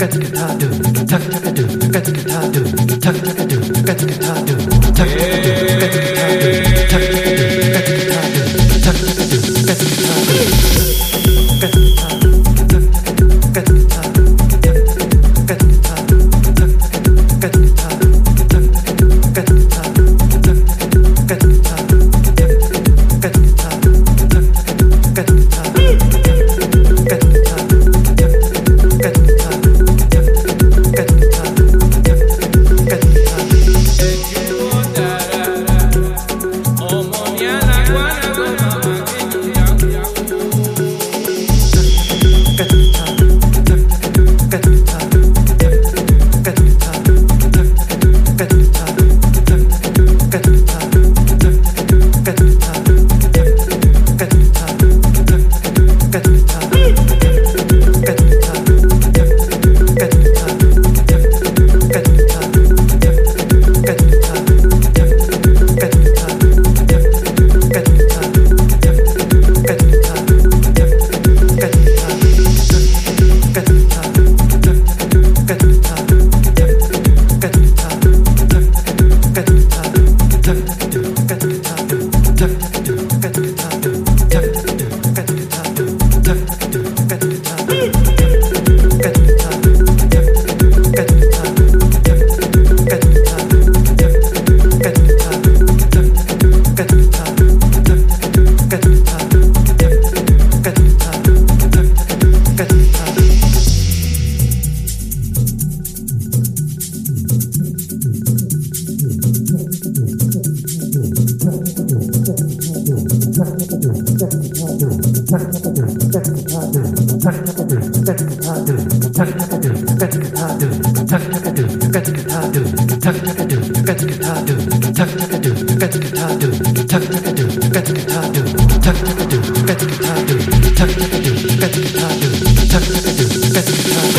Got to get hard do. Tuck tuck do. Got to get do.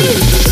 Woo!